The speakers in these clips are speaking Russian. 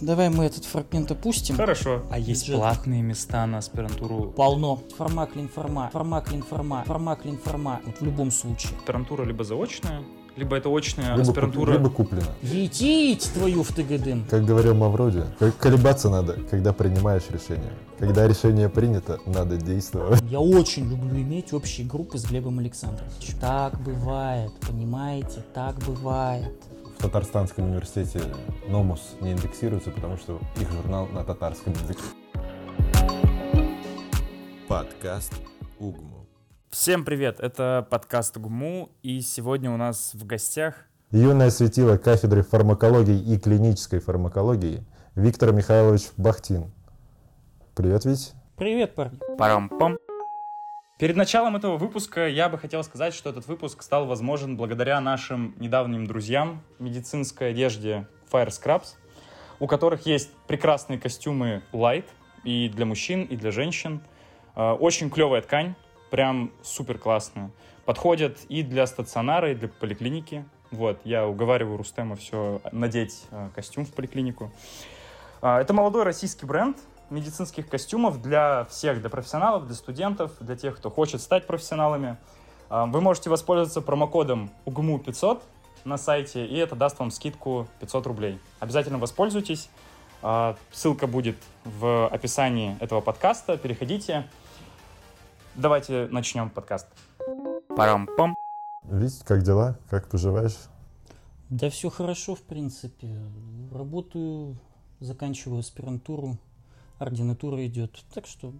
Давай мы этот фрагмент опустим. Хорошо. А есть Бюджет. платные места на аспирантуру? Полно. Форма, клин, форма, форма, клин, форма, форма, клин, форма. Вот в любом случае. Аспирантура либо заочная, либо это очная Либо, куп- аспирантура. либо куплено. Етить твою в ТГД. Как говорил Мавроди, колебаться надо, когда принимаешь решение. Когда решение принято, надо действовать. Я очень люблю иметь общие группы с Глебом Александровичем. Так бывает, понимаете? Так бывает. В Татарстанском университете Номус не индексируется, потому что их журнал на татарском языке. Подкаст Угму. Всем привет, это подкаст ГМУ, и сегодня у нас в гостях Юное светило кафедры фармакологии и клинической фармакологии Виктор Михайлович Бахтин. Привет, Вить. Привет, парни. Парам-пам. Перед началом этого выпуска я бы хотел сказать, что этот выпуск стал возможен благодаря нашим недавним друзьям медицинской одежде Fire Scrubs, у которых есть прекрасные костюмы Light и для мужчин, и для женщин. Э, Очень клевая ткань, прям супер классная. Подходят и для стационара, и для поликлиники. Вот, я уговариваю Рустема все надеть э, костюм в поликлинику. А, Это молодой российский бренд медицинских костюмов для всех, для профессионалов, для студентов, для тех, кто хочет стать профессионалами. А, Вы можете воспользоваться промокодом УГМУ500 на сайте, и это даст вам скидку 500 рублей. Обязательно воспользуйтесь. А, Ссылка будет в описании этого подкаста. Переходите. Давайте начнем подкаст. Парам-пам. Вить, как дела? Как поживаешь? Да все хорошо, в принципе. Работаю, заканчиваю аспирантуру, ординатура идет. Так что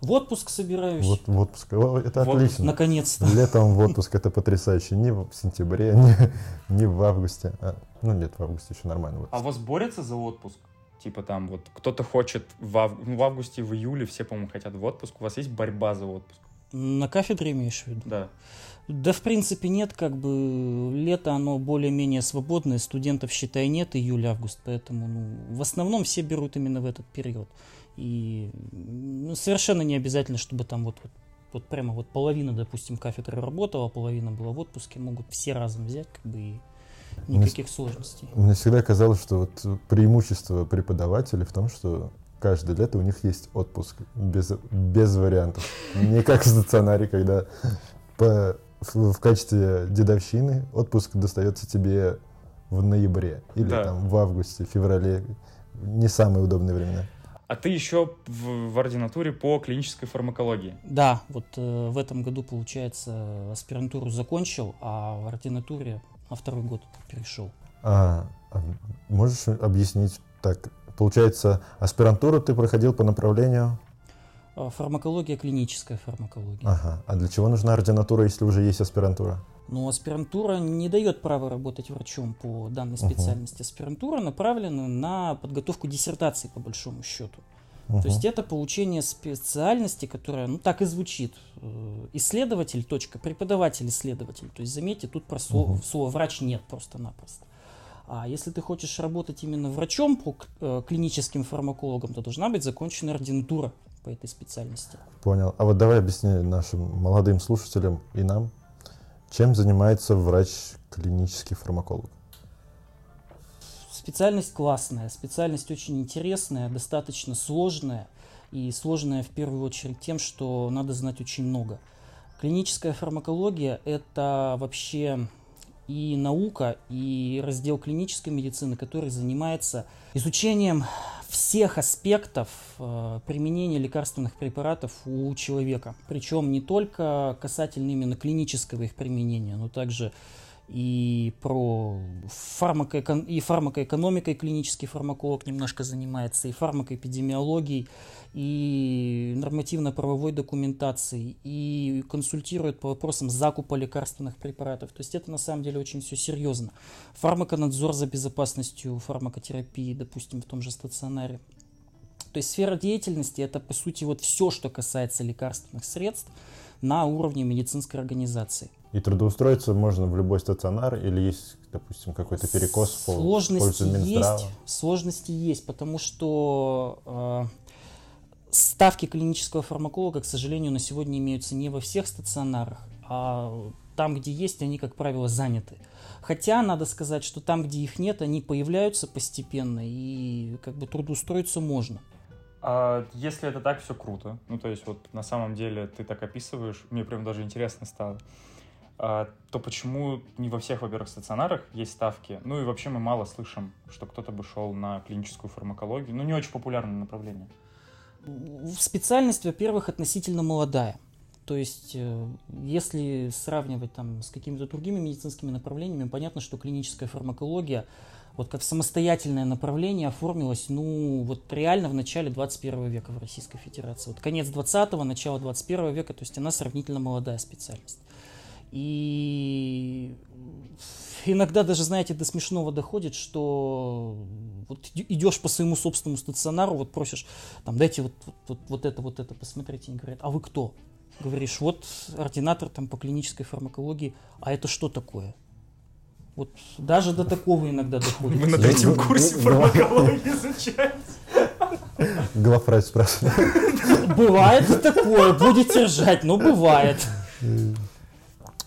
в отпуск собираюсь. Вот в отпуск. О, Это В отлично. Наконец-то. Летом в отпуск это потрясающе. Не в сентябре, не, не в августе. А, ну нет, в августе еще нормально. Вот. А вас борются за отпуск? Типа там вот кто-то хочет в, ав- в августе, в июле, все, по-моему, хотят в отпуск. У вас есть борьба за отпуск? На кафедре имеешь в виду? Да. Да, в принципе, нет, как бы лето, оно более-менее свободное, студентов, считай, нет, июль-август, поэтому, ну, в основном все берут именно в этот период. И ну, совершенно не обязательно, чтобы там вот, вот, вот прямо вот половина, допустим, кафедры работала, половина была в отпуске, могут все разом взять, как бы, и никаких сложностей. Мне всегда казалось, что вот преимущество преподавателей в том, что каждое лето у них есть отпуск без, без вариантов. Не как в стационаре, когда по- в, в качестве дедовщины отпуск достается тебе в ноябре или Да. там в августе, феврале. Не самые удобные времена. А ты еще в, в ординатуре по клинической фармакологии. Да, вот э, в этом году, получается, аспирантуру закончил, а в ординатуре на второй год перешел. А, а можешь объяснить так? Получается, аспирантуру ты проходил по направлению Фармакология, клиническая фармакология. Ага. А для чего нужна ординатура, если уже есть аспирантура? Но аспирантура не дает права работать врачом по данной специальности. Аспирантура направлена на подготовку диссертации, по большому счету. Мгм. То есть это получение специальности, которая, ну так и звучит, э, исследователь, точка, преподаватель-исследователь. То есть заметьте, тут про слово, Мгм. слово врач нет просто-напросто. А если ты хочешь работать именно врачом по э, клиническим фармакологам, то должна быть закончена ординатура по этой специальности. Понял. А вот давай объясни нашим молодым слушателям и нам, чем занимается врач клинический фармаколог? Специальность классная, специальность очень интересная, достаточно сложная. И сложная в первую очередь тем, что надо знать очень много. Клиническая фармакология – это вообще и наука, и раздел клинической медицины, который занимается изучением всех аспектов э, применения лекарственных препаратов у человека. Причем не только касательно именно клинического их применения, но также и про фармакоэкон- и фармакоэкономикой клинический фармаколог немножко занимается, и фармакоэпидемиологией, и нормативно-правовой документацией, и консультирует по вопросам закупа лекарственных препаратов. То есть это на самом деле очень все серьезно. Фармаконадзор за безопасностью фармакотерапии, допустим, в том же стационаре. То есть сфера деятельности это по сути вот все, что касается лекарственных средств на уровне медицинской организации. И трудоустроиться можно в любой стационар или есть, допустим, какой-то перекос в пол- в Сложности пользу Минздрава? есть, сложности есть, потому что э, ставки клинического фармаколога, к сожалению, на сегодня имеются не во всех стационарах, а там, где есть, они, как правило, заняты. Хотя, надо сказать, что там, где их нет, они появляются постепенно, и как бы трудоустроиться можно. А если это так, все круто. Ну, то есть, вот на самом деле ты так описываешь, мне прям даже интересно стало. А, то почему не во всех, во-первых, стационарах есть ставки? Ну и вообще мы мало слышим, что кто-то бы шел на клиническую фармакологию. Ну, не очень популярное направление. Специальность, во-первых, относительно молодая. То есть, э, если сравнивать там с какими-то другими медицинскими направлениями, понятно, что клиническая фармакология вот как самостоятельное направление оформилось, ну, вот реально в начале 21 века в Российской Федерации. Вот конец 20-го, начало 21 века, то есть она сравнительно молодая специальность. И иногда даже, знаете, до смешного доходит, что вот идешь по своему собственному стационару, вот просишь, там, дайте вот, вот, вот, это, вот это посмотреть, они говорят, а вы кто? Говоришь, вот ординатор там по клинической фармакологии, а это что такое? Вот даже до такого иногда доходит. Мы на третьем курсе фармакологии изучаем. Главврач спрашивает. Бывает такое, будете ржать, но бывает.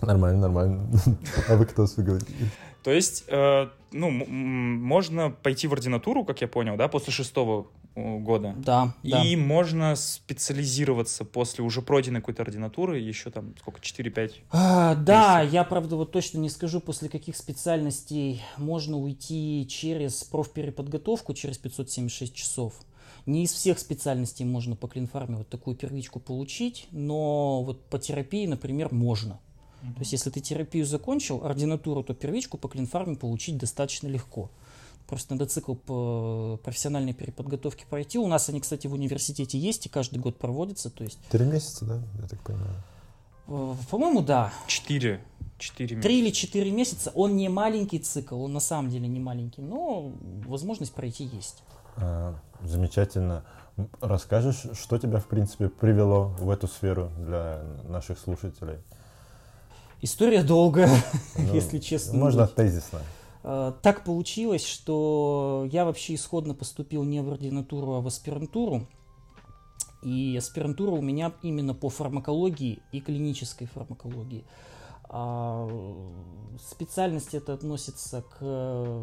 Нормально, нормально. А вы кто вы говорите? То есть, э, ну, можно пойти в ординатуру, как я понял, да, после шестого э, года. Да, да. И можно специализироваться после уже пройденной какой-то ординатуры, еще там сколько, 4-5? А, да, я, правда, вот точно не скажу, после каких специальностей можно уйти через профпереподготовку, через 576 часов. Не из всех специальностей можно по клинфарме вот такую первичку получить, но вот по терапии, например, можно. Mm-hmm. То есть, если ты терапию закончил, ординатуру, то первичку по клинфарме получить достаточно легко. Просто надо цикл по профессиональной переподготовке пройти. У нас они, кстати, в университете есть и каждый год проводятся. То есть... Три месяца, да, я так понимаю? Э, по-моему, да. Четыре. Четыре месяца. Три или четыре месяца. Он не маленький цикл, он на самом деле не маленький, но возможность пройти есть. А, замечательно. Расскажешь, что тебя, в принципе, привело в эту сферу для наших слушателей? История долгая, ну, если честно. Можно быть. тезисно. А, так получилось, что я вообще исходно поступил не в ординатуру, а в аспирантуру. И аспирантура у меня именно по фармакологии и клинической фармакологии. А специальность это относится к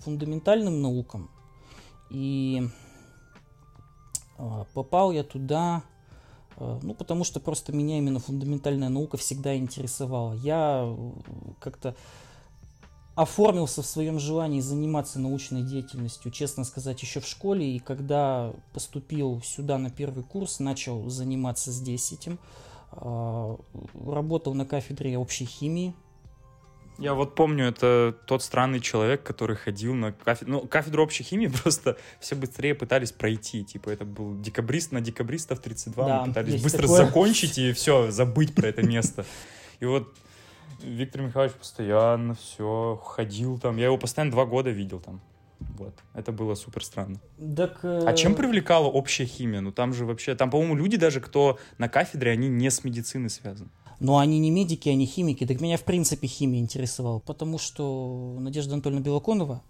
фундаментальным наукам. И а, попал я туда Э, ну, потому что просто меня именно фундаментальная наука всегда интересовала. Я э, как-то оформился в своем желании заниматься научной деятельностью, честно сказать, еще в школе. И когда поступил сюда на первый курс, начал заниматься здесь этим. Э, работал на кафедре общей химии я вот помню, это тот странный человек, который ходил на кафедру, ну, кафедру общей химии просто все быстрее пытались пройти. Типа, это был декабрист на декабристов 32, да, мы пытались быстро такое. закончить и все, забыть про это место. И вот Виктор Михайлович постоянно все ходил там. Я его постоянно два года видел там. Вот. Это было супер странно. Так, э... А чем привлекала общая химия? Ну там же вообще, там, по-моему, люди даже, кто на кафедре, они не с медициной связаны. Но они не медики, они химики. Так меня, в принципе, химия интересовала. Потому что Надежда Анатольевна Белоконова,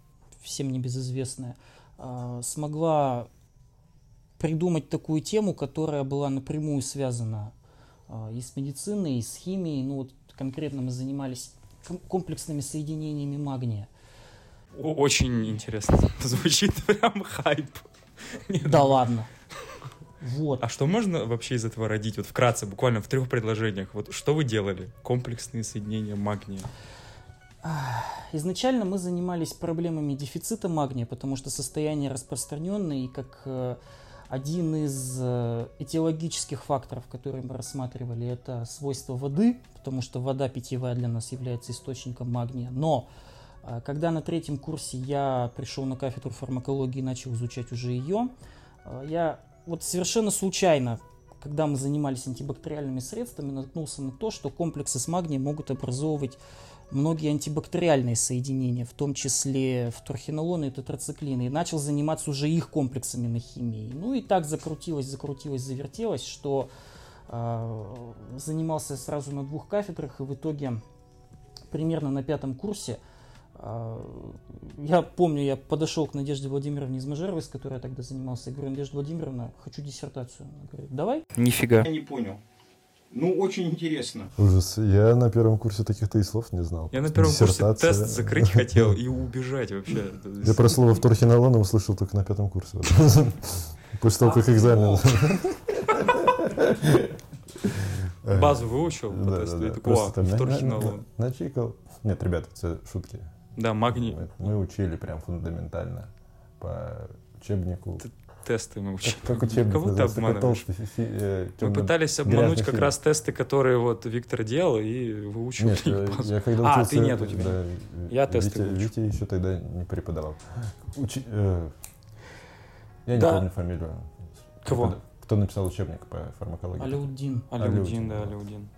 всем небезызвестная, а, смогла придумать такую тему, которая была напрямую связана а, и с медициной, и с химией. Ну вот конкретно мы занимались комплексными соединениями магния. Очень интересно. Звучит прям хайп. Да ладно. Вот. А что можно вообще из этого родить? Вот вкратце, буквально в трех предложениях. Вот что вы делали? Комплексные соединения магния. Изначально мы занимались проблемами дефицита магния, потому что состояние распространенное, и как э, один из э, этиологических факторов, которые мы рассматривали, это свойства воды, потому что вода питьевая для нас является источником магния. Но э, когда на третьем курсе я пришел на кафедру фармакологии и начал изучать уже ее, я вот совершенно случайно, когда мы занимались антибактериальными средствами, наткнулся на то, что комплексы с магнием могут образовывать многие антибактериальные соединения, в том числе фторхинолоны и тетрациклины, и начал заниматься уже их комплексами на химии. Ну и так закрутилось, закрутилось, завертелось, что э, занимался сразу на двух кафедрах, и в итоге примерно на пятом курсе – я помню, я подошел к Надежде Владимировне из Мажеровой, с которой я тогда занимался, и говорю, Надежда Владимировна, хочу диссертацию. Она говорит, давай. Нифига. Я не понял. Ну, очень интересно. Ужас. Я на первом курсе таких-то и слов не знал. Я на первом курсе тест закрыть хотел и убежать вообще. Я про слово вторхинолона услышал только на пятом курсе. После того, как экзамен. Базу выучил по Да, тесту да, да. Просто начикал. Нет, ребята, это шутки. Да, магний. Мы- учили прям фундаментально по учебнику. Т- Тесты мы учили. Как учебник Кого ты обманываешь? толстый фи- фи- э, Мы пытались обмануть как фильм. раз тесты, которые вот Виктор делал, и выучил Нет, их я, базу. я когда А, учился... ты нет у тебя. да, Я тесты Витя, выучил. Витя еще тогда не преподавал. Учи- э, я не Да. помню фамилию. Кого? Кто, кто написал учебник по фармакологии? Алеудин. Алеудин, да. Алеудин.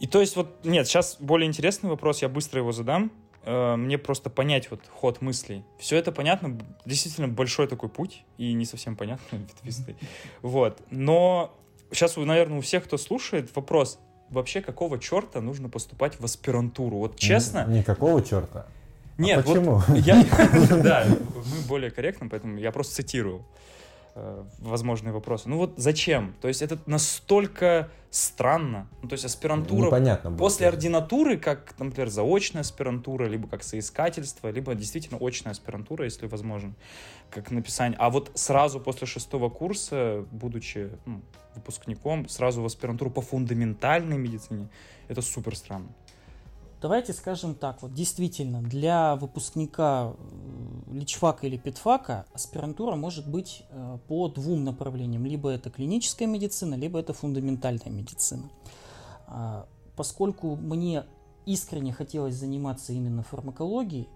И то есть вот, нет, сейчас более интересный вопрос, я быстро его задам. Э, Мне просто понять вот ход мыслей. Все это понятно, действительно большой такой путь, и не совсем понятный, ветвистый. Вот. Но сейчас, наверное, у всех, кто слушает, вопрос, вообще какого черта нужно поступать в аспирантуру? Вот честно, Никакого черта. нет, а вот почему? я, да, мы более корректны, поэтому я просто цитирую возможные вопросы. Ну вот зачем? То есть это настолько странно. Ну, то есть аспирантура Непонятно было. после ординатуры, как, например, заочная аспирантура, либо как соискательство, либо действительно очная аспирантура, если возможно, как написание. А вот сразу после шестого курса, будучи ну, выпускником, сразу в аспирантуру по фундаментальной медицине, это супер странно. Давайте скажем так, вот действительно, для выпускника э, личфака или педфака аспирантура может быть э, по двум направлениям. Либо это клиническая медицина, либо это фундаментальная медицина. А, Поскольку мне искренне хотелось заниматься именно фармакологией,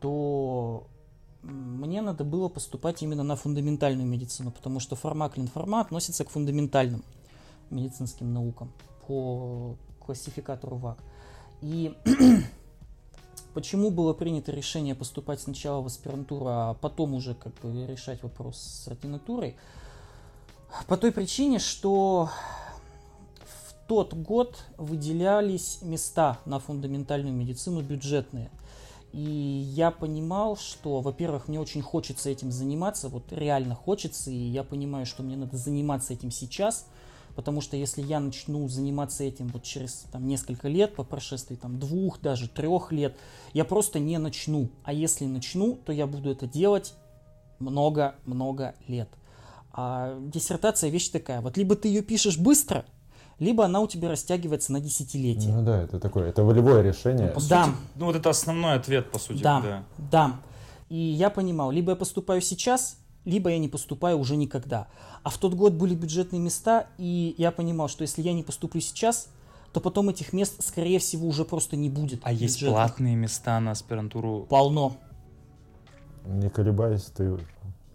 то мне надо было поступать именно на фундаментальную медицину, потому что фармак линформа относится к фундаментальным медицинским наукам по классификатору ВАК. И почему было принято решение поступать сначала в аспирантуру, а потом уже как бы решать вопрос с ординатурой? По той причине, что в тот год выделялись места на фундаментальную медицину бюджетные. И я понимал, что, во-первых, мне очень хочется этим заниматься, вот реально хочется, и я понимаю, что мне надо заниматься этим сейчас, потому что если я начну заниматься этим вот через там, несколько лет, по прошествии там, двух, даже трех лет, я просто не начну. А если начну, то я буду это делать много-много лет. А диссертация вещь такая, вот либо ты ее пишешь быстро, либо она у тебя растягивается на десятилетия. Ну да, это такое, это волевое решение. По сути, Да. ну вот это основной ответ, по сути. Да, да. да. И я понимал, либо я поступаю сейчас, либо я не поступаю уже никогда. А в тот год были бюджетные места, и я понимал, что если я не поступлю сейчас, то потом этих мест, скорее всего, уже просто не будет. А есть бюджетных. платные места на аспирантуру? Полно. Не колебаясь, ты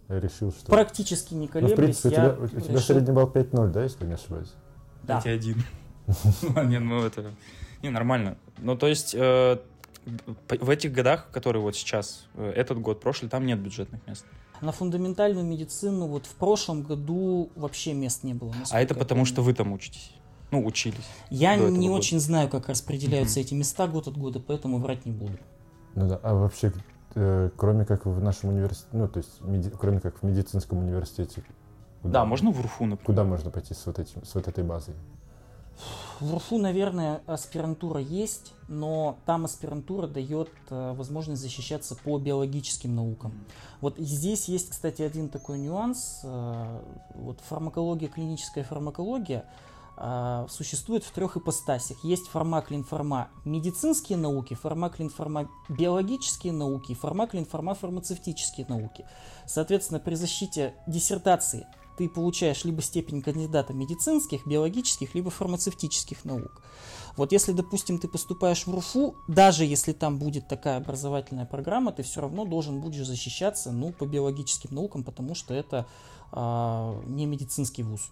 решил, что... Практически не Ну, в колеблясь, принципе, у я тебя, у тебя решил- средний балл 5.0, да, если не ошибаюсь? Да. Эти один. Ну, Не, ну это... Не, нормально. Ну, то есть, э, в этих годах, которые вот сейчас, э, этот год, прошлый, там нет бюджетных мест. На фундаментальную медицину вот в прошлом году вообще мест не было. А это потому, что вы там учитесь. Ну, учились. Я не года. очень знаю, как распределяются эти места год от года, поэтому врать не буду. Ну да, а вообще, э, кроме как в нашем университете, ну, то есть, меди- кроме как в медицинском университете, куда, Да, можно в УРФУ, например? куда можно пойти с вот, этим, с вот этой базой? В РФУ, наверное, аспирантура есть, но там аспирантура дает э, возможность защищаться по биологическим наукам. Вот здесь есть, кстати, один такой нюанс. э, вот фармакология, клиническая фармакология э, существует в трех ипостасях. Есть фармак-линформа медицинские науки, фармак-линформа биологические науки, фармак-линформа фармацевтические науки. Соответственно, при защите диссертации ты получаешь либо степень кандидата медицинских, биологических, либо фармацевтических наук. Вот если, допустим, ты поступаешь в РУФУ, даже если там будет такая образовательная программа, ты все равно должен будешь защищаться ну, по биологическим наукам, потому что это а, не медицинский вуз.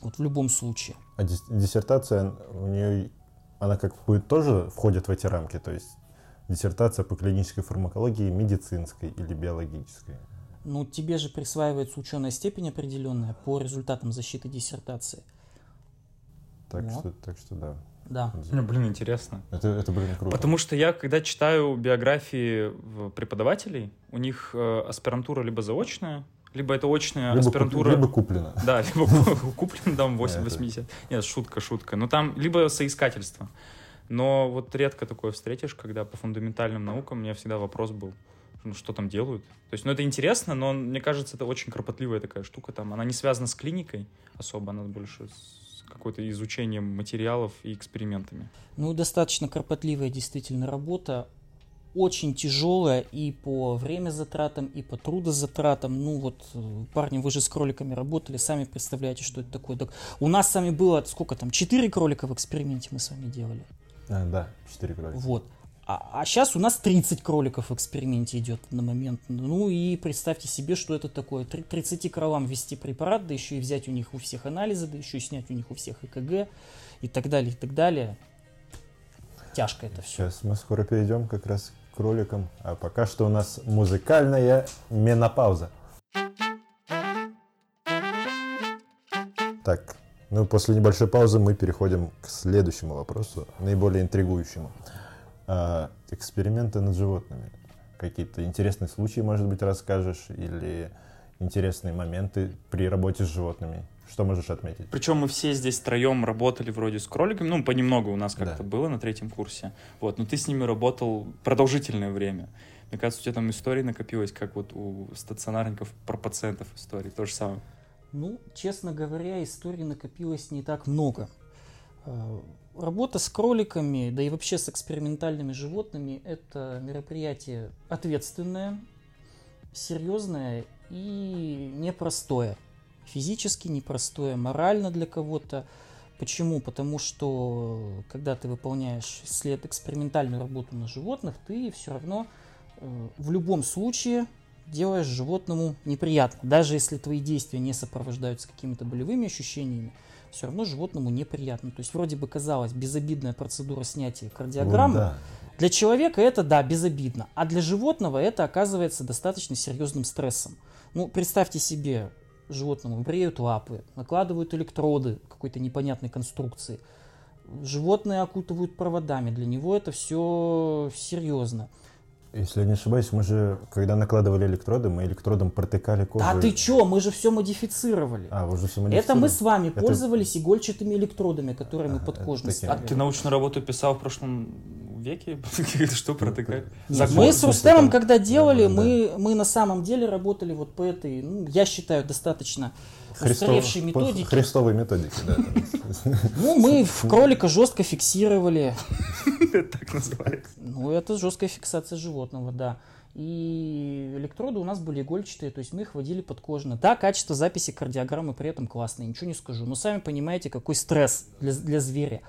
Вот в любом случае. А дис- диссертация, у нее, она как бы тоже входит в эти рамки, то есть диссертация по клинической фармакологии медицинской или биологической. Ну, тебе же присваивается ученая степень определенная по результатам защиты диссертации. Так, Вот. что, так что да. Да. Ну, блин, интересно. Это, это блин, круто. Потому что я, когда читаю биографии преподавателей, у них э, аспирантура либо заочная, либо это очная Либо, куп- аспирантура. либо куплено. Да, либо куплен там Это- 8,80. Нет, шутка, шутка. Но там либо соискательство. Но вот редко такое встретишь, когда по фундаментальным наукам у меня всегда вопрос был, ну, что там делают. То есть, ну, это интересно, но мне кажется, это очень кропотливая такая штука там. Она не связана с клиникой особо, она больше с какой-то изучением материалов и экспериментами. Ну, достаточно кропотливая действительно работа. Очень тяжелая и по время затратам, и по трудозатратам. Ну вот, э, парни, вы же с кроликами работали, сами представляете, что это такое. Так, у нас с вами было, сколько там, 4 кролика в эксперименте мы с вами делали. А, да, 4 кролика. Вот. А, сейчас у нас 30 кроликов в эксперименте идет на момент. Ну и представьте себе, что это такое. Три- 30 кролам ввести препарат, да еще и взять у них у всех анализы, да еще и снять у них у всех ЭКГ и так далее, и так далее. Тяжко это все. Сейчас мы скоро перейдем как раз к кроликам. А пока что у нас музыкальная менопауза. Так, ну после небольшой паузы мы переходим к следующему вопросу, наиболее интригующему. А, эксперименты над животными. Какие-то интересные случаи, может быть, расскажешь? Или интересные моменты при работе с животными? Что можешь отметить? Причем мы все здесь втроем работали вроде с кроликами, ну, понемногу у нас как-то Да. было на третьем курсе. Вот, но ты с ними работал продолжительное время. Мне кажется, у тебя там истории накопилось, как вот у стационарников про пациентов истории. То же самое. Ну, честно говоря, историй накопилось не так много. Работа с кроликами, да и вообще с экспериментальными животными, это мероприятие ответственное, серьезное и непростое. Физически непростое, морально для кого-то. Почему? Потому что когда ты выполняешь след экспериментальную работу на животных, ты все равно э, в любом случае делаешь животному неприятно. Даже если твои действия не сопровождаются какими-то болевыми ощущениями, все равно животному неприятно. То есть вроде бы казалось безобидная процедура снятия кардиограммы. Вот да. Для человека это, да, безобидно. А для животного это оказывается достаточно серьезным стрессом. Ну, представьте себе, животному бреют лапы, накладывают электроды какой-то непонятной конструкции. Животные окутывают проводами. Для него это все серьезно. Если я не ошибаюсь, мы же, когда накладывали электроды, мы электродом протыкали кожу. А ты чё, мы же все модифицировали. А, вы же все это мы с вами Это- пользовались игольчатыми электродами, которые мы Ага, подкожно это такие. А ставили. ты научную работу писал в прошлом веке? Что? Нет, Закон. мы с Рустемом, когда делали, мы, мы на самом деле работали вот по этой, ну, я считаю, достаточно устаревшей методике. Христовой методики, да. Ну, мы в кролика жестко фиксировали. Это так называется. Ну, это жесткая фиксация животного, да. И электроды у нас были игольчатые, то есть мы их вводили подкожно. Да, качество записи кардиограммы при этом классное, ничего не скажу. Но сами понимаете, какой стресс для, для зверя.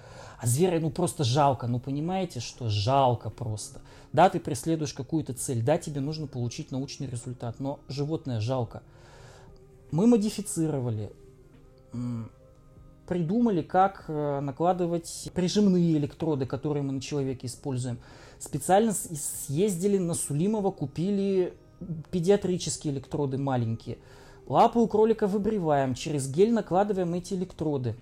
А зверя, ну, просто жалко. Ну, понимаете, что жалко просто. Да, ты преследуешь какую-то цель, да, тебе нужно получить научный результат, но животное жалко. Мы модифицировали, придумали, как э, накладывать прижимные электроды, которые мы на человеке используем. Специально съездили на Сулимова, купили педиатрические электроды маленькие. Лапы у кролика выбриваем, через гель накладываем эти электроды.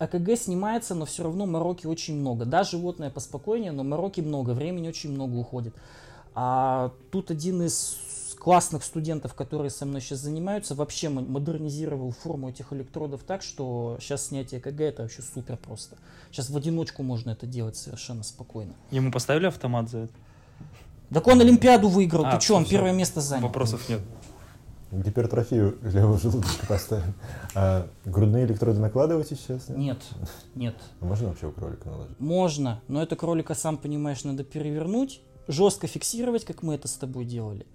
АКГ снимается, но все равно мороки очень много. Да, животное поспокойнее, но мороки много, времени очень много уходит. А тут один из классных студентов, которые со мной сейчас занимаются, вообще мо- модернизировал форму этих электродов так, что сейчас снятие ЭКГ это вообще супер просто. Сейчас в одиночку можно это делать совершенно спокойно. Ему поставили автомат за это? Так он Олимпиаду выиграл, А, ты что, он всё, первое место занял. Вопросов нет. Гипертрофию левого желудочка поставим. А грудные электроды накладываете сейчас? нет? Нет, нет. А Можно вообще у кролика наложить? Можно, но это кролика, сам понимаешь, надо перевернуть, жестко фиксировать, как мы это с тобой делали,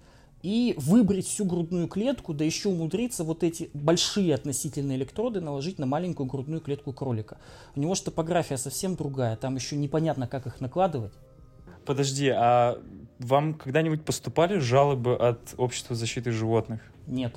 и выбрить всю грудную клетку, да еще умудриться вот эти большие относительно электроды наложить на маленькую грудную клетку кролика. У него же топография совсем другая, там еще непонятно, как их накладывать. Подожди, а вам когда-нибудь поступали жалобы от общества защиты животных? Нет.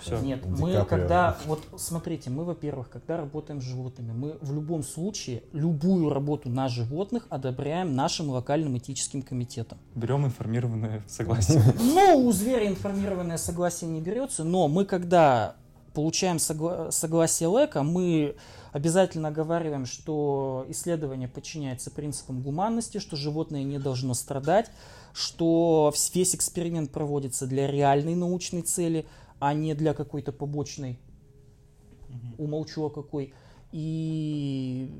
Все. Нет, Ди мы Каприо. когда, вот смотрите, мы, во-первых, когда работаем с животными, мы в любом случае любую работу на животных одобряем нашим локальным этическим комитетом. Берем информированное согласие. Ну, у зверя информированное согласие не берется, но мы, когда получаем согла- согласие ЛЭКа, мы обязательно оговариваем, что исследование подчиняется принципам гуманности, что животное не должно страдать, что весь эксперимент проводится для реальной научной цели, а не для какой-то побочной, умолчу о какой. И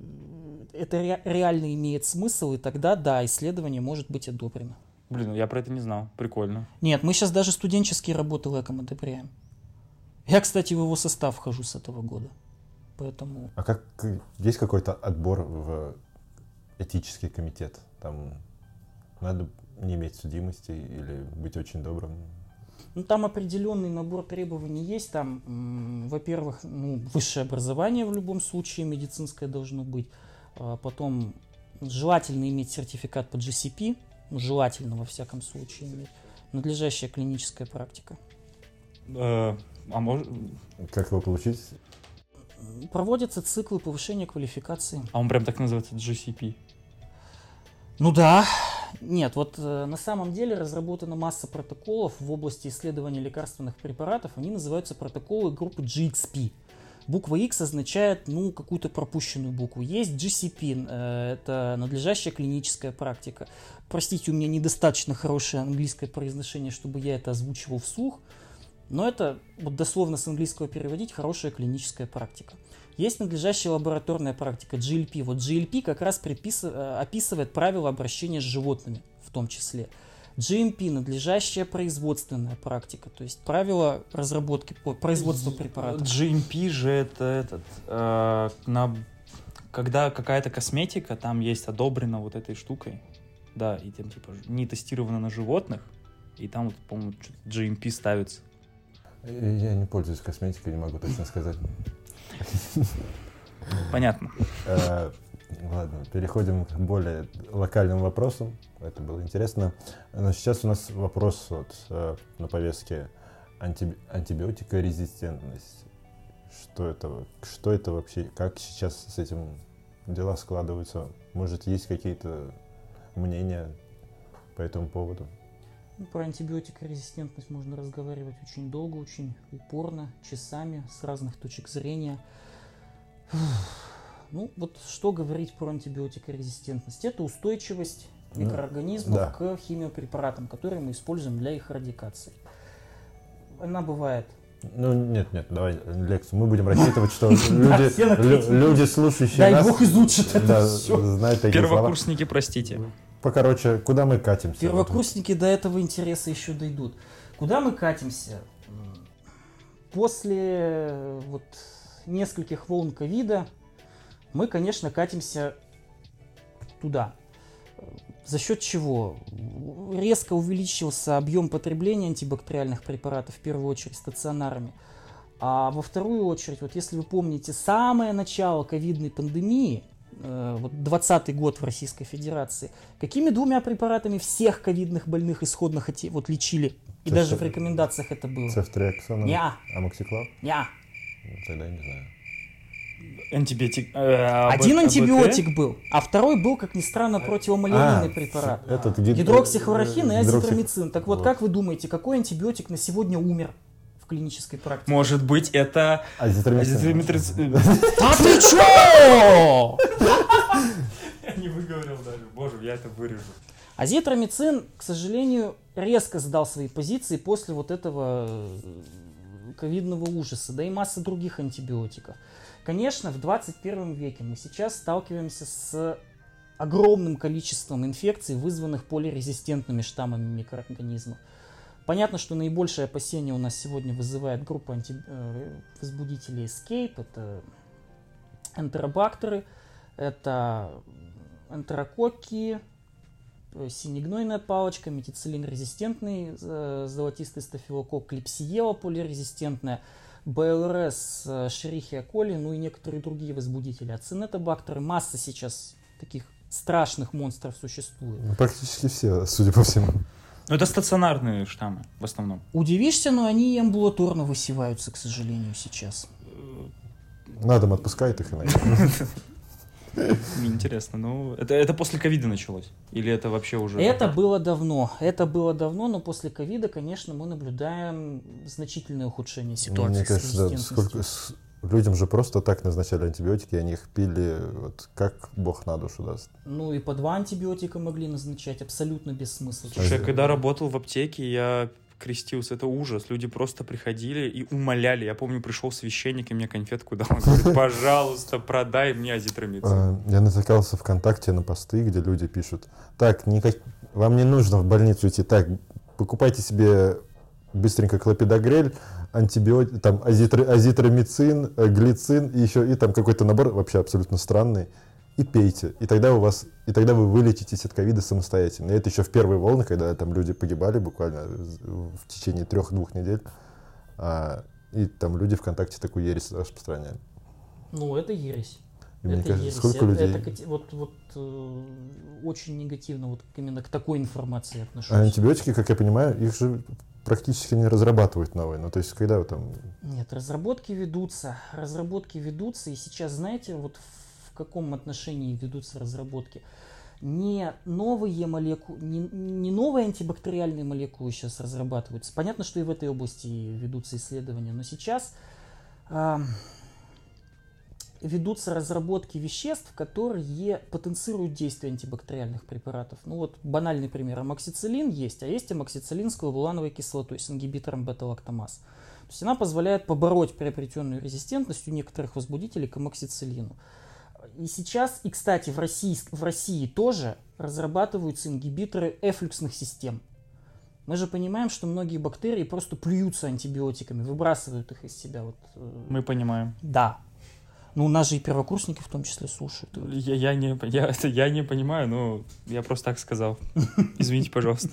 это ре- реально имеет смысл, и тогда, да, исследование может быть одобрено. Блин, я про это не знал. Прикольно. Нет, мы сейчас даже студенческие работы лэком одобряем. Я, кстати, в его состав вхожу с этого года. Поэтому... А как есть какой-то отбор в этический комитет? Там надо не иметь судимости или быть очень добрым? Ну, там определенный набор требований есть. Там, во-первых, ну, высшее образование в любом случае, медицинское должно быть. А потом желательно иметь сертификат по GCP. Ну, желательно, во всяком случае, иметь. Надлежащая клиническая практика. Э, а может... Как его получить? Проводятся циклы повышения квалификации. А он прям так называется GCP. Ну да. Нет, вот э, на самом деле разработана масса протоколов в области исследования лекарственных препаратов. Они называются протоколы группы GXP. Буква X означает, ну, какую-то пропущенную букву. Есть GCP, э, это надлежащая клиническая практика. Простите, у меня недостаточно хорошее английское произношение, чтобы я это озвучивал вслух. Но это, вот дословно с английского переводить, хорошая клиническая практика. Есть надлежащая лабораторная практика, GLP. Вот GLP как раз припис- э, описывает правила обращения с животными в том числе. GMP – надлежащая производственная практика, то есть правила разработки, по- производства препаратов. GMP же это этот... э, на... Когда какая-то косметика, там есть одобрена вот этой штукой. Да, и там типа не тестировано на животных. И там, вот, по-моему, GMP ставится. Я не пользуюсь косметикой, не могу точно сказать. Понятно. Э, Ладно, переходим к более локальным вопросам. Это было интересно. Но сейчас у нас вопрос вот, э, на повестке анти- антибиотикорезистентность. Что это, что это вообще? Как сейчас с этим дела складываются? Может, есть какие-то мнения по этому поводу? Ну, Про антибиотикорезистентность можно разговаривать очень долго, очень упорно, часами, с разных точек зрения. Ну, вот что говорить про антибиотикорезистентность? Это устойчивость Ну, микроорганизмов да. к химиопрепаратам, которые мы используем для их радикации. Она бывает. Ну, нет, нет, давай лекцию. Мы будем рассчитывать, что люди, люди, слушающие Дай нас, бог изучат это да, все. знают такие слова. Первокурсники, простите. Покороче, куда мы катимся? Первокурсники до этого интереса еще дойдут. Куда мы катимся? После вот нескольких волн ковида мы, конечно, катимся туда. За счет чего? Резко увеличился объем потребления антибактериальных препаратов, в первую очередь стационарами. А во вторую очередь, вот если вы помните, самое начало ковидной пандемии, вот 20 год в Российской Федерации, какими двумя препаратами всех ковидных больных исходно хоте- вот лечили? И даже в рекомендациях это было. Цефтриаксон, Неа. амоксиклав? Неа. Ну, Тогда я не знаю. Антибиотик... э, Один АБ- антибиотик был, а второй был, как ни странно, противомалярийный А, препарат. Этот гид- Гидроксихлорохин и азитромицин. Так Вот. как вы думаете, какой антибиотик на сегодня умер в клинической практике? Может быть, это... Азитромицин. А ты чё? Я не выговорил даже. Боже, я это вырежу. Азитромицин, к сожалению, резко сдал свои позиции после вот этого э, ковидного ужаса, да и масса других антибиотиков. Конечно, в 21 веке мы сейчас сталкиваемся с огромным количеством инфекций, вызванных полирезистентными штаммами микроорганизмов. Понятно, что наибольшее опасение у нас сегодня вызывает группа анти- э, возбудителей Escape. Это энтеробактеры, это энтерококки, э, синегнойная палочка, метицилин-резистентный э, золотистый стафилококк, клипсиела полирезистентная, БЛРС, э, Шерихия коли, ну и некоторые другие возбудители. А цинетобактеры, масса сейчас таких страшных монстров существует. Ну, Практически все, судя по всему. Ну, это стационарные штаммы в основном. Удивишься, но они амбулаторно высеваются, к сожалению, сейчас. На дом отпускает их иногда. Мне интересно, ну... Это, это после ковида началось? Или это вообще уже... Это было давно, это было давно, но после ковида, конечно, мы наблюдаем значительное ухудшение ситуации Мне с кажется, да, сколько людям же просто так назначали антибиотики, они их пили вот как бог на душу даст. Ну и по два антибиотика могли назначать абсолютно без смысла. Слушай, я когда работал в аптеке, я крестился. Это ужас. Люди просто приходили и умоляли. Я помню, пришел священник и мне конфетку дал. Он говорит, пожалуйста, продай мне азитромицин. А, Я натыкался ВКонтакте на посты, где люди пишут, так, никак... вам не нужно в больницу идти, так, покупайте себе быстренько клопидогрель, антибиотик, там азитро- азитромицин, э, глицин и еще и там какой-то набор вообще абсолютно странный. И пейте. И тогда у вас, и тогда вы вылечитесь от ковида самостоятельно. И это еще в первые волны, когда там люди погибали буквально в течение трех-двух недель. А, и там люди ВКонтакте такую ересь распространяли. Ну, это ересь. И мне это кажется, ересь. сколько Это- людей... это вот, вот э, очень негативно вот именно к такой информации отношусь. А антибиотики, как я понимаю, их же практически не разрабатывают новые. Ну, то есть, когда вы там... Нет, разработки ведутся, разработки ведутся, и сейчас, знаете, вот в каком отношении ведутся разработки? Не новые молекулы, не, не новые антибактериальные молекулы сейчас разрабатываются. Понятно, что и в этой области ведутся исследования, но сейчас а, ведутся разработки веществ, которые потенцируют действие антибактериальных препаратов. Ну вот банальный пример. Амоксициллин есть, а есть амоксициллин с клавулановой кислотой, с ингибитором бета-лактамаз. То есть она позволяет побороть приобретенную резистентность у некоторых возбудителей к амоксициллину. И сейчас, и кстати, в России, в России тоже разрабатываются ингибиторы эфлюксных систем. Мы же понимаем, что многие бактерии просто плюются антибиотиками, выбрасывают их из себя. Вот, э, Мы понимаем. да. Ну, у нас же и первокурсники в том числе слушают. Я, я, не, я, это я не понимаю, но я просто так сказал. Извините, пожалуйста.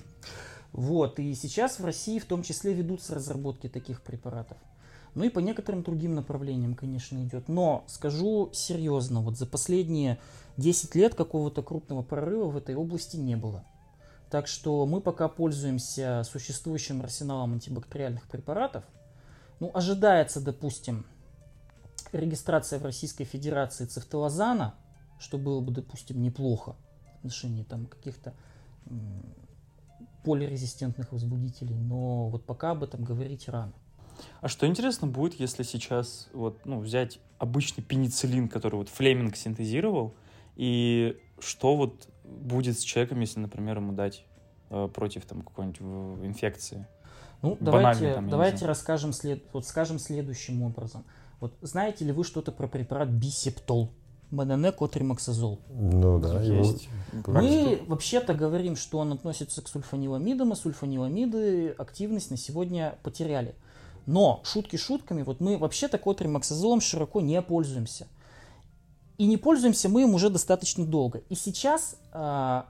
Вот, и сейчас в России в том числе ведутся разработки таких препаратов. Ну и по некоторым другим направлениям, конечно, идет. Но скажу серьезно, вот за последние 10 лет какого-то крупного прорыва в этой области не было. Так что мы пока пользуемся существующим арсеналом антибактериальных препаратов. Ну, ожидается, допустим, регистрация в Российской Федерации цефталазана, что было бы, допустим, неплохо в отношении там каких-то полирезистентных возбудителей, но вот пока об этом говорить рано. А что интересно будет, если сейчас вот, ну, взять обычный пенициллин, который вот Флеминг синтезировал, и что вот будет с человеком, если, например, ему дать э, против там какой-нибудь э, инфекции? Ну, давайте, там, давайте расскажем след, вот скажем следующим образом. Вот знаете ли вы что-то про препарат бисептол? Мононекотримоксазол. Ну да, его- Есть. Мы вообще-то говорим, что он относится к сульфаниламидам, а сульфаниламиды активность на сегодня потеряли. Но, шутки шутками, вот мы вообще-то котримоксазолом широко не пользуемся. И не пользуемся мы им уже достаточно долго. И сейчас а,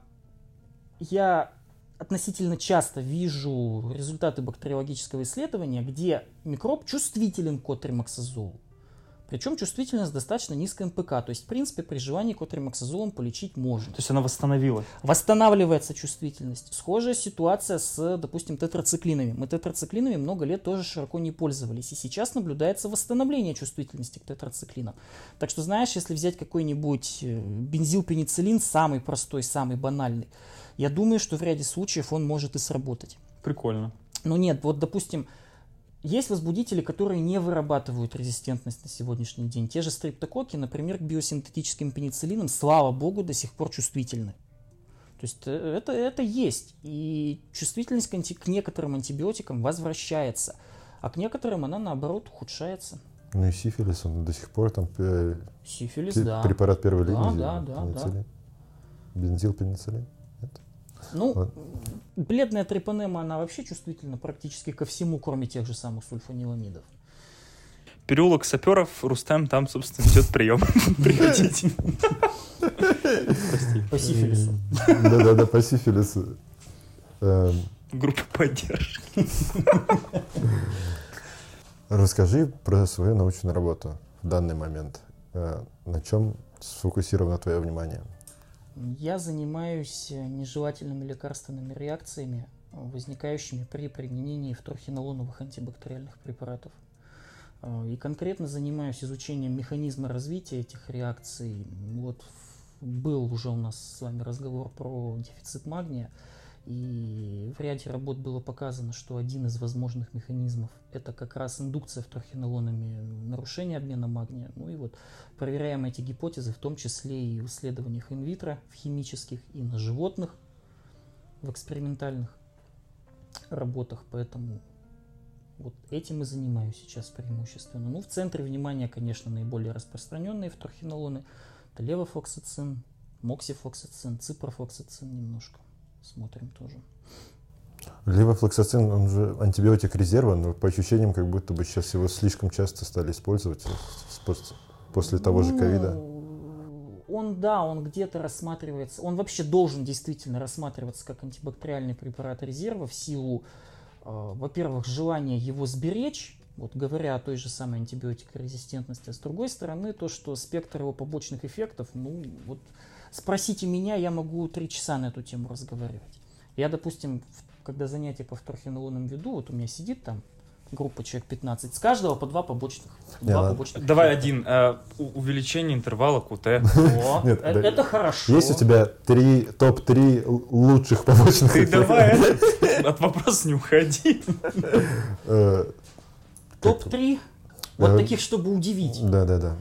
я относительно часто вижу результаты бактериологического исследования, где микроб чувствителен к котримоксазолу. Причем чувствительность достаточно низкая МПК. То есть, в принципе, при желании котримоксазолом полечить можно. То есть она восстановила. Восстанавливается чувствительность. Схожая ситуация с, допустим, тетрациклинами. Мы тетрациклинами много лет тоже широко не пользовались. И сейчас наблюдается восстановление чувствительности к тетрациклинам. Так что, знаешь, если взять какой-нибудь э, бензилпенициллин, самый простой, самый банальный, я думаю, что в ряде случаев он может и сработать. Прикольно. Но нет, вот, допустим, есть возбудители, которые не вырабатывают резистентность на сегодняшний день. Те же стрептококки, например, к биосинтетическим пенициллинам, слава богу, до сих пор чувствительны. То есть э, это, это есть. И чувствительность к, анти- к некоторым антибиотикам возвращается. А к некоторым она, наоборот, ухудшается. Ну и сифилис, он до сих пор там э, Сифилис, пе- да. препарат первой Да, линии. да, да, пенициллин. Ну, Вот. бледная трипанема, она вообще чувствительна практически ко всему, кроме тех же самых сульфаниламидов. Переулок саперов, Рустем, там, собственно, идет прием. Приходите. По сифилису. Да-да-да, по сифилису. Эм, Группа поддержки. Расскажи про свою научную работу в данный момент. Э, На чем сфокусировано твое внимание? Я занимаюсь нежелательными лекарственными реакциями, возникающими при применении вторхинолоновых антибактериальных препаратов. Э, И конкретно занимаюсь изучением механизма развития этих реакций. Вот был уже у нас с вами разговор про дефицит магния. И в ряде работ было показано, что один из возможных механизмов это как раз индукция вторхинолонами нарушения обмена магния. Ну и вот проверяем эти гипотезы, в том числе и в исследованиях инвитро, в химических, и на животных, в экспериментальных. работах, поэтому вот этим и занимаюсь сейчас преимущественно. Ну, в центре внимания, конечно, наиболее распространенные фторхинолоны. Это левофлоксацин, моксифлоксацин, ципрофлоксацин немножко. Смотрим тоже. Левофлоксацин, он же антибиотик резерва, но по ощущениям, как будто бы сейчас его слишком часто стали использовать после того же ковида. Ну, Он, да, он где-то рассматривается, он вообще должен действительно рассматриваться как антибактериальный препарат резерва в силу, э, во-первых, желания его сберечь, вот говоря о той же самой антибиотикорезистентности, а с другой стороны, то, что спектр его побочных эффектов, ну, вот спросите меня, я могу три часа на эту тему разговаривать. Я, допустим, когда занятия по вторхинолонам веду, вот у меня сидит там группа человек 15, с каждого по два побочных. Два ладно. побочных Давай эффекта. один. э, увеличение интервала КУТ. Э- да. это хорошо. Есть у тебя три, топ-3 л- лучших побочных Ты давай от вопроса не уходи. Э, Топ-3? Вот таких, чтобы удивить. Да-да-да.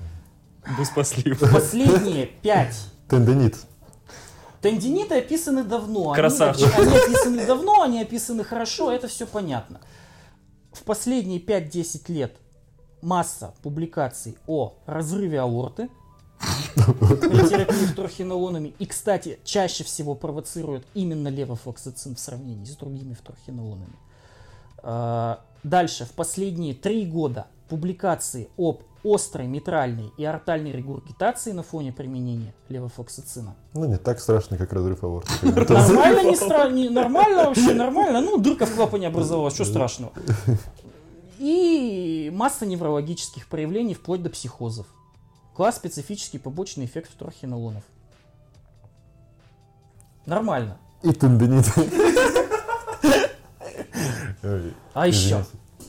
Будь спаслив. Последние пять. Тендонит. Тендиниты описаны давно. Они- Красавчик. Они, описаны давно, они описаны хорошо, это все понятно. В последние 5-10 лет масса публикаций о разрыве аорты при терапии вторхинолонами. И, кстати, чаще всего провоцирует именно левофлоксацин в сравнении с другими вторхинолонами. А, Дальше, в последние три года публикации об острой митральной и артальной регургитации на фоне применения левофлоксацина. Ну, не так страшно, как разрыв аорты. Нормально, не стра... не- нормально вообще, нормально. Ну, дырка в клапане образовалась, что страшного. И масса неврологических проявлений вплоть до психозов. Класс специфический побочный эффект вторхинолонов. Нормально. И тендонит. А еще?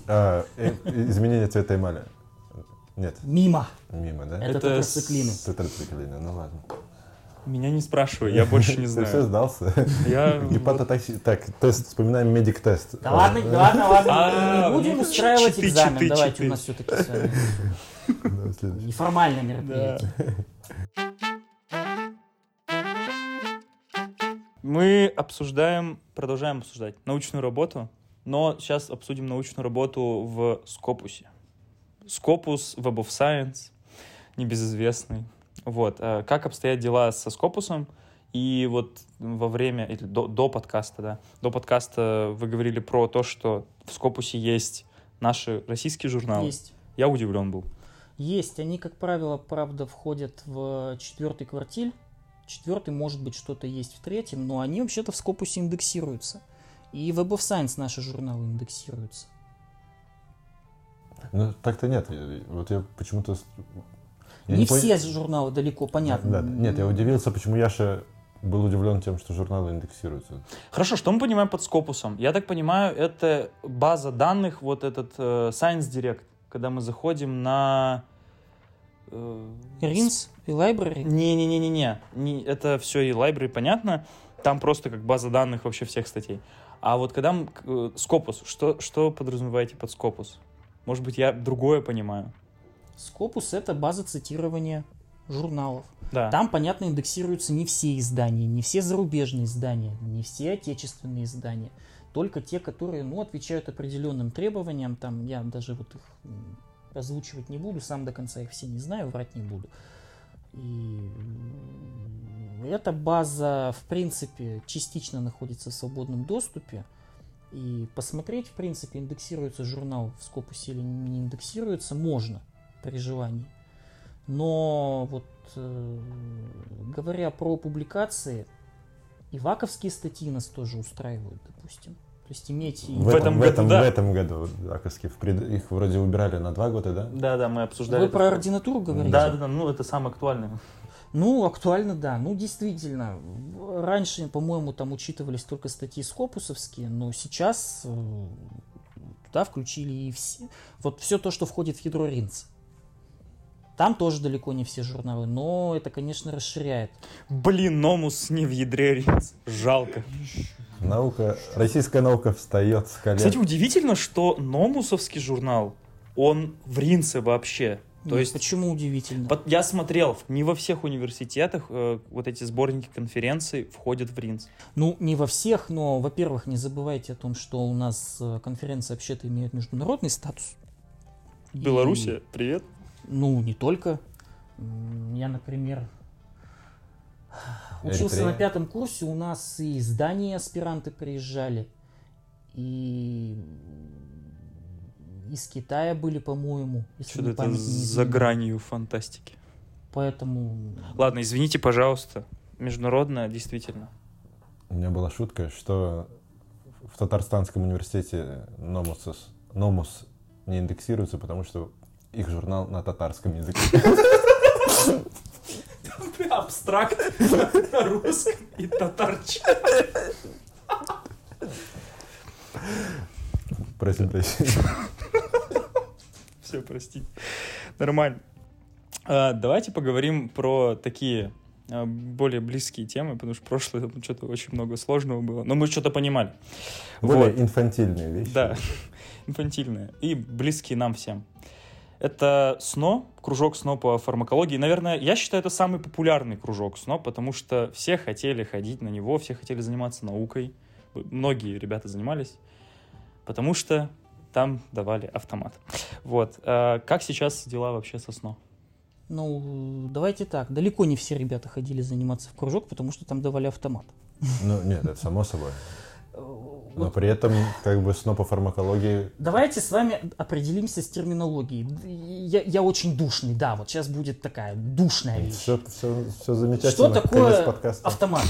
А, э, Изменение цвета эмали. Нет, Мимо. мимо, да? Это, Это тетрациклины. Тетрациклины, ну ладно. Меня не спрашивай, я больше не Ты все знаю. сдался? Я... Гепатотокси... Так, тест, вспоминаем медик-тест. Да ладно, ладно, ладно. А, будем устраивать экзамен. Давайте, у нас все-таки Да, следующий. неформальное мероприятие. Мы обсуждаем, продолжаем обсуждать научную работу, но сейчас обсудим научную работу в Скопусе. Скопус, Web of Science, небезызвестный. Вот. э, Как обстоят дела со Скопусом? И вот во время, или до, до подкаста, да, до подкаста вы говорили про то, что в Скопусе есть наши российские журналы. Есть. Я удивлен был. Есть. Они, как правило, правда, входят в четвертый квартиль. Четвертый, может быть, что-то есть в третьем, но они вообще-то в Скопусе индексируются. И Web of Science наши журналы индексируются. Ну, так-то нет. Вот я почему-то... я не пон- все журналы далеко, понятно. Да, да. Нет, я удивился, почему Яша был удивлен тем, что журналы индексируются. Хорошо, что мы понимаем под Скопусом? Я так понимаю, это база данных, вот этот э, Science Direct, когда мы заходим на... э, Ринс и Library. Не-не-не-не-не, не, это все и library, понятно, там просто как база данных вообще всех статей. А вот когда э, Скопус, что, что подразумеваете под Скопус? Может быть, я другое понимаю. Скопус это база цитирования журналов. Да. Там, понятно, индексируются не все издания, не все зарубежные издания, не все отечественные издания. Только те, которые, ну, отвечают определенным требованиям. Там я даже вот их озвучивать не буду, сам до конца их все не знаю, врать не буду. И эта база, в принципе, частично находится в свободном доступе. И посмотреть, в принципе, индексируется журнал в Скопусе или не индексируется, можно при желании. Но вот э, говоря про публикации, и ваковские статьи нас тоже устраивают, допустим. То есть иметь... и- В этом в году, этом, да. в этом году Аковские в пред- их вроде убирали на два года, да? Да, да, мы обсуждали. Вы это. про ординатуру говорите? Да, да, да, ну это самое актуальное. Ну, актуально, да. Ну, действительно. Раньше, по-моему, там учитывались только статьи скопусовские, но сейчас э, туда включили и все. Вот все то, что входит в ядро РИНЦ. Там тоже далеко не все журналы, но это, конечно, расширяет. Блин, Номус не в ядре Ринс. Жалко. Наука, российская наука встает с колен. Кстати, удивительно, что Номусовский журнал, он в Ринце вообще. То есть Почему удивительно? Я смотрел, не во всех университетах э, вот эти сборники конференций входят в РИНС. Ну, не во всех, но, во-первых, не забывайте о том, что у нас э, конференции вообще-то имеют международный статус. И, Белоруссия, привет. ну, не только. Я, например, учился Эритрея. на пятом курсе, у нас и из Дании аспиранты приезжали, и из Китая были, по-моему, Что-то это за гранью фантастики. Поэтому Ладно, извините, пожалуйста. Международная, действительно. У меня была шутка, что в Татарстанском университете Номус, Номус не индексируется, потому что их журнал на татарском языке. Абстракт на русском и татарче. Просим прощения. Все, прости. Нормально. А, давайте поговорим про такие а, более близкие темы, потому что прошлое там что-то очень много сложного было. Но мы что-то понимали. Более Вот. инфантильные вещи. Да, инфантильные и близкие нам всем. Это СНО, кружок СНО по фармакологии. Наверное, я считаю, это самый популярный кружок СНО, потому что все хотели ходить на него, все хотели заниматься наукой. Многие ребята занимались, потому что там давали автомат. Вот. А Как сейчас дела вообще со СНО? Ну, давайте так. Далеко не все ребята ходили заниматься в кружок, потому что там давали автомат. Ну, нет, это само собой. Э, Но вот при этом, как бы, сно по фармакологии Давайте с вами определимся с терминологией. Я, я очень душный, да, вот сейчас будет такая душная вещь. все, все, все замечательно. Что такое автомат?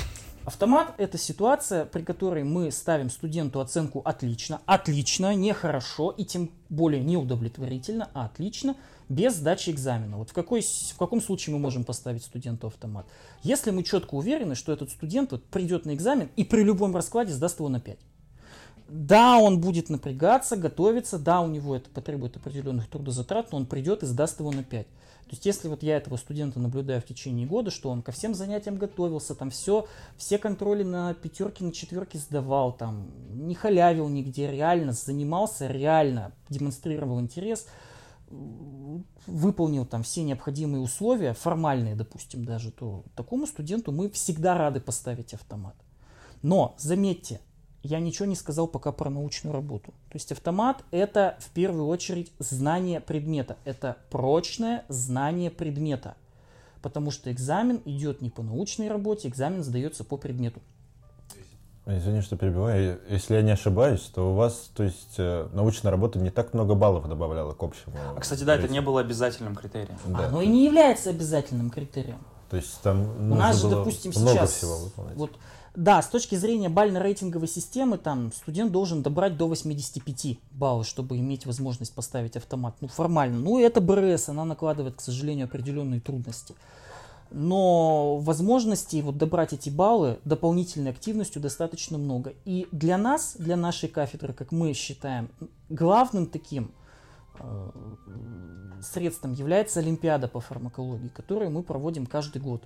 Автомат – это ситуация, при которой мы ставим студенту оценку «отлично», «отлично», «нехорошо» и тем более не удовлетворительно, а «отлично», без сдачи экзамена. Вот в, какой, в каком случае мы можем поставить студенту автомат? Если мы четко уверены, что этот студент вот придет на экзамен и при любом раскладе сдаст его на 5. Да, он будет напрягаться, готовиться, да, у него это потребует определенных трудозатрат, но он придет и сдаст его на 5. То есть, если вот я этого студента наблюдаю в течение года, что он ко всем занятиям готовился, там все, все контроли на пятерки, на четверки сдавал, там не халявил нигде, реально занимался, реально демонстрировал интерес, выполнил там все необходимые условия, формальные, допустим, даже, то такому студенту мы всегда рады поставить автомат. Но, заметьте, я ничего не сказал пока про научную работу. То есть автомат это в первую очередь знание предмета. Это прочное знание предмета. Потому что экзамен идет не по научной работе, экзамен сдается по предмету. Извини, что перебиваю. Если я не ошибаюсь, то у вас, то есть, э, научная работа не так много баллов добавляла к общему. А, кстати, да, это не было обязательным критерием. Да. Оно и не является обязательным критерием. То есть там У нас же, было допустим, много сейчас... всего выполнять. Вот, да, с точки зрения бально-рейтинговой системы, там студент должен добрать до 85 баллов, чтобы иметь возможность поставить автомат. Ну, формально. Ну, это БРС, она накладывает, к сожалению, определенные трудности. Но возможностей вот добрать эти баллы дополнительной активностью достаточно много. И для нас, для нашей кафедры, как мы считаем, главным таким э, средством является Олимпиада по фармакологии, которую мы проводим каждый год.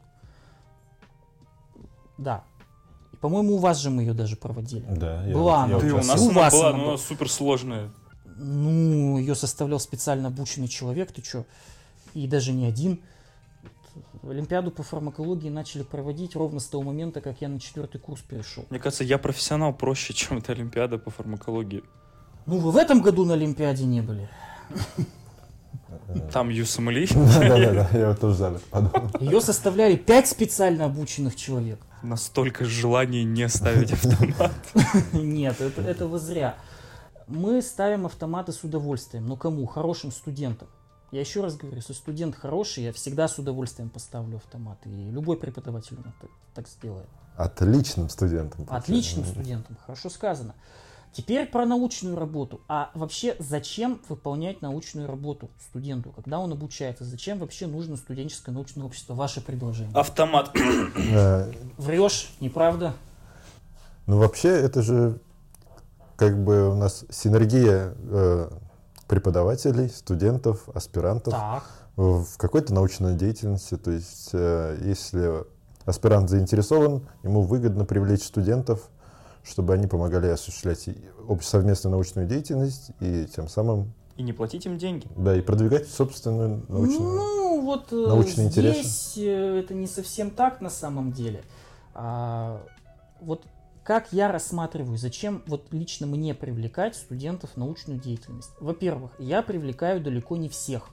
Да. И, по-моему, у вас же мы ее даже проводили. Да, я Была я она. Да и у нас У она вас была, она но была. она супер сложная. Ну, ее составлял специально обученный человек, ты что? И даже не один. Олимпиаду по фармакологии начали проводить ровно с того момента, как я на четвертый курс перешел. Мне кажется, я профессионал проще, чем эта Олимпиада по фармакологии. Ну, вы в этом году на Олимпиаде не были. Там USMLE. Да-да-да, я вот тоже за это подумал. Ее составляли пять специально обученных человек. Настолько желания не ставить автомат. Нет, это, это вы зря. Мы ставим автоматы с удовольствием. Но кому? Хорошим студентам. Я еще раз говорю, если студент хороший, я всегда с удовольствием поставлю автомат. И любой преподаватель так, так сделает. Отличным студентом. Отличным студентам, хорошо сказано. Теперь про научную работу. А вообще, зачем выполнять научную работу студенту, когда он обучается? Зачем вообще нужно студенческое научное общество? Ваше предложение. Автомат. Э, Врешь, неправда? Ну, вообще, это же как бы у нас синергия э, преподавателей, студентов, аспирантов Так. в какой-то научной деятельности. То есть, э, если аспирант заинтересован, ему выгодно привлечь студентов, чтобы они помогали осуществлять совместную научную деятельность и тем самым И не платить им деньги. Да, и продвигать собственную научную... Ну, вот э, научные интересы. здесь э, это не совсем так на самом деле. А, вот как я рассматриваю, зачем вот лично мне привлекать студентов в научную деятельность? Во-первых, я привлекаю далеко не всех.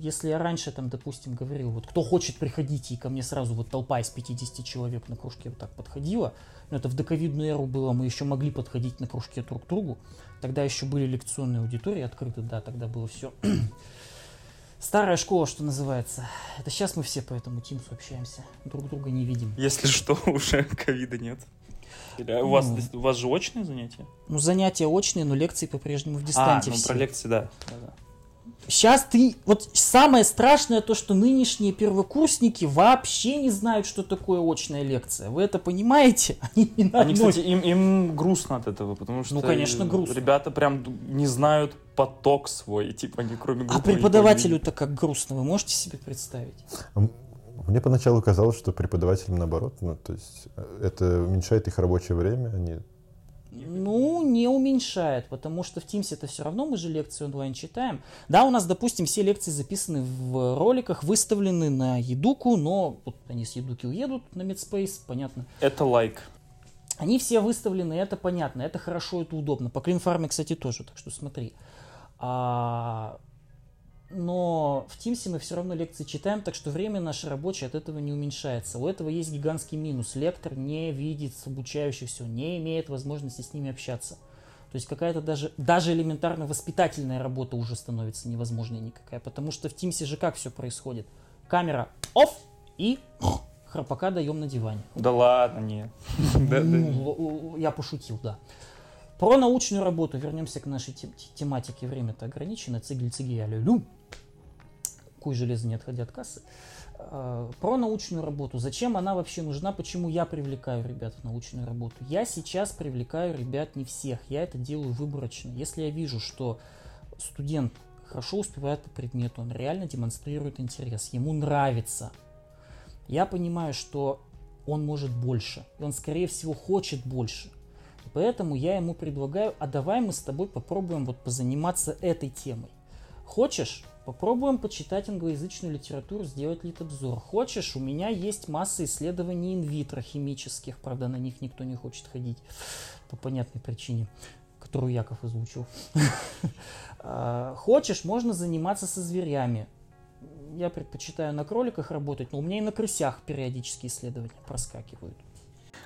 Если я раньше там, допустим, говорил, вот кто хочет, приходите, и ко мне сразу вот толпа из 50 человек на кружке вот так подходила, но это в доковидную эру было, мы еще могли подходить на кружке друг к другу, тогда еще были лекционные аудитории открыты, да, тогда было все. Старая школа, что называется. Это сейчас мы все по этому Тимсу общаемся, друг друга не видим. Если что, уже ковида нет. Или у, вас, Ну. у вас же очные занятия? Ну, занятия очные, но лекции по-прежнему в А, дистанте ну все. про лекции, да. Да-да. Сейчас ты... Вот самое страшное то, что нынешние первокурсники вообще не знают, что такое очная лекция. Вы это понимаете? Они, не на Они, кстати, им, им грустно от этого, потому что Ну, конечно, грустно. ребята прям не знают поток свой, типа они кроме А группы не преподавателю-то как грустно, вы можете себе представить? Мне поначалу казалось, что преподавателям наоборот, ну, то есть э, это уменьшает их рабочее время, они Ну, не уменьшает, потому что в Teams это все равно мы же лекции онлайн читаем. Да, у нас, допустим, все лекции записаны в роликах, выставлены на Едуку, но вот они с Едуки уедут на Медспейс, понятно. Это лайк. Они все выставлены, это понятно, это хорошо, это удобно. По клинфарме, кстати, тоже, так что смотри. А, но в Teams мы все равно лекции читаем, так что время наше рабочее от этого не уменьшается. У этого есть гигантский минус. Лектор не видит обучающихся, не имеет возможности с ними общаться. То есть какая-то даже, даже элементарно воспитательная работа уже становится невозможной никакая. Потому что в Teams же как все происходит? Камера off и храпака даем на диване. Да ладно, нет. Ну, Я пошутил, да. Про научную работу. Вернемся к нашей тем- тематике. Время-то ограничено. Цигель цигель я люблю. Куй железо не отходя от кассы. А, Про научную работу. Зачем она вообще нужна? Почему я привлекаю ребят в научную работу? Я сейчас привлекаю ребят не всех. Я это делаю выборочно. Если я вижу, что студент хорошо успевает по предмету, он реально демонстрирует интерес, ему нравится, я понимаю, что он может больше, и он, скорее всего, хочет больше. Поэтому я ему предлагаю, а давай мы с тобой попробуем вот позаниматься этой темой. Хочешь? Попробуем почитать англоязычную литературу, сделать литобзор. Хочешь? У меня есть масса исследований инвитро химических, правда, на них никто не хочет ходить по понятной причине, которую Яков озвучил. А, Хочешь? Можно заниматься со зверями я предпочитаю на кроликах работать, но у меня и на крысях периодически исследования проскакивают.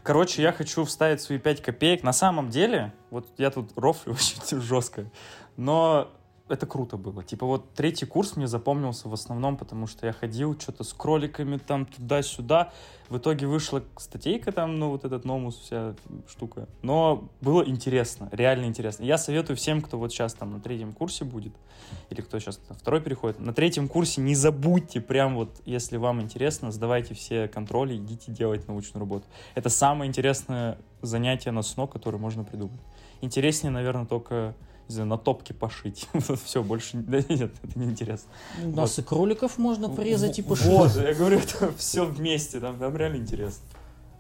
Короче, я хочу вставить свои 5 копеек. На самом деле, вот я тут рофлю очень жестко, но это круто было. Типа вот третий курс мне запомнился в основном, потому что я ходил что-то с кроликами там туда-сюда. В итоге вышла статейка там, ну вот этот номус, вся штука. Но было интересно, реально интересно. Я советую всем, кто вот сейчас там на третьем курсе будет, или кто сейчас на второй переходит, на третьем курсе не забудьте, прям вот, если вам интересно, сдавайте все контроли, идите делать научную работу. Это самое интересное занятие на СНО, которое можно придумать. Интереснее, наверное, только не знаю, на топке пошить. Все, больше да, нет, это неинтересно. У нас и кроликов можно порезать и Вот, пошить. Вот, я говорю, это все вместе, там, там реально интересно.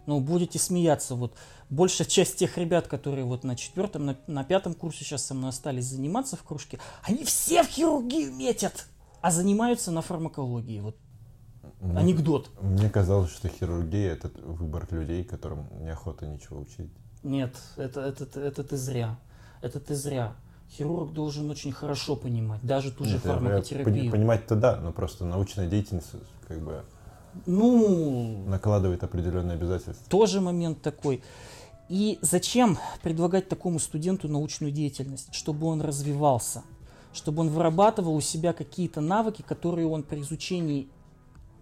Ну, будете смеяться. Вот большая часть тех ребят, которые вот на четвертом, на, на пятом курсе сейчас со мной остались заниматься в кружке, они все в хирургию метят, а занимаются на фармакологии. Вот Мне- анекдот. Мне казалось, что хирургия это выбор людей, которым неохота ничего учить. Нет, это, это, это ты зря. Это ты зря. Хирург должен очень хорошо понимать, даже ту же Нет, фармакотерапию. пони- Понимать-то да, но просто научная деятельность как бы Ну, накладывает определенные обязательства. тоже момент такой. И зачем предлагать такому студенту научную деятельность? Чтобы он развивался, чтобы он вырабатывал у себя какие-то навыки, которые он при изучении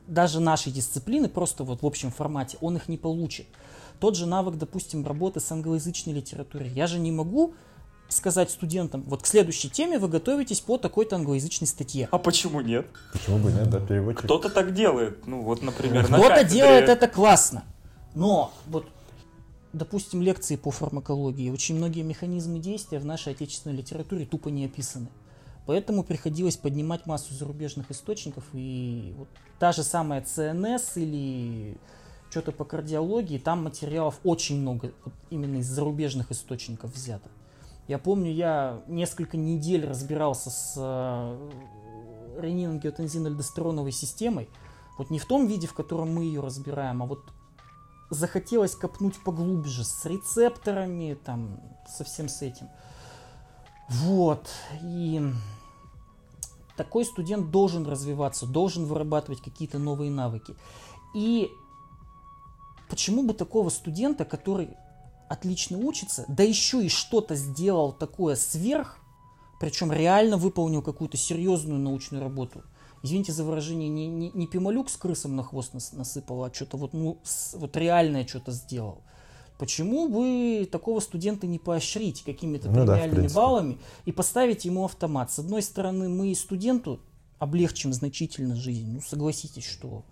даже нашей дисциплины, просто вот в общем формате, он их не получит. Тот же навык, допустим, работы с англоязычной литературой. Я же не могу сказать студентам, вот к следующей теме вы готовитесь по такой-то англоязычной статье. А почему нет? Почему бы нет, да, переводчик? Кто-то так делает. Ну, вот, например, на Кто-то кафедре- делает это классно. Но вот, допустим, лекции по фармакологии, очень многие механизмы действия в нашей отечественной литературе тупо не описаны. Поэтому приходилось поднимать массу зарубежных источников. И вот та же самая ЦНС или что-то по кардиологии, там материалов очень много вот именно из зарубежных источников взято. Я помню, я несколько недель разбирался с э, ренин-ангиотензин-альдостероновой системой. Вот не в том виде, в котором мы ее разбираем, а вот захотелось копнуть поглубже, с рецепторами, там, со всем с этим. Вот. И такой студент должен развиваться, должен вырабатывать какие-то новые навыки. И почему бы такого студента, который отлично учится, да еще и что-то сделал такое сверх, причем реально выполнил какую-то серьезную научную работу. Извините за выражение, не, не, не пималюк с крысом на хвост нас, насыпал, а что-то вот, ну, с, вот реальное что-то сделал. Почему бы такого студента не поощрить какими-то Ну да, премиальными принципе. баллами и поставить ему автомат? С одной стороны, мы студенту облегчим значительно жизнь. Ну, согласитесь, что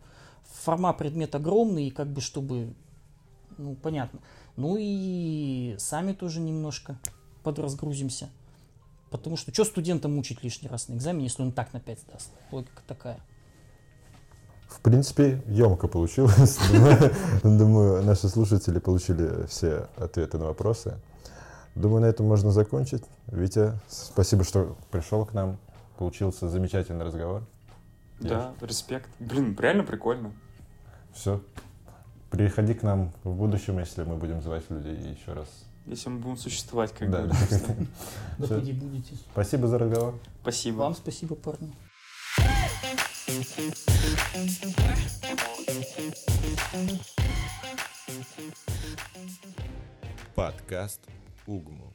формат предмет огромный, и как бы чтобы, ну, понятно. Ну и сами тоже немножко подразгрузимся. Потому что что студента мучить лишний раз на экзамене, если он так на 5 сдаст? Логика такая. В принципе, емко получилось. Думаю, думаю, наши слушатели получили все ответы на вопросы. Думаю, на этом можно закончить. Витя, спасибо, что пришел к нам. Получился замечательный разговор. Да, респект. Блин, реально прикольно. Все. Приходи к нам в будущем, если мы будем звать людей еще раз. Если мы будем существовать, как Да. поди будете. Спасибо за разговор. Спасибо. Вам спасибо, парни. Подкаст Угму.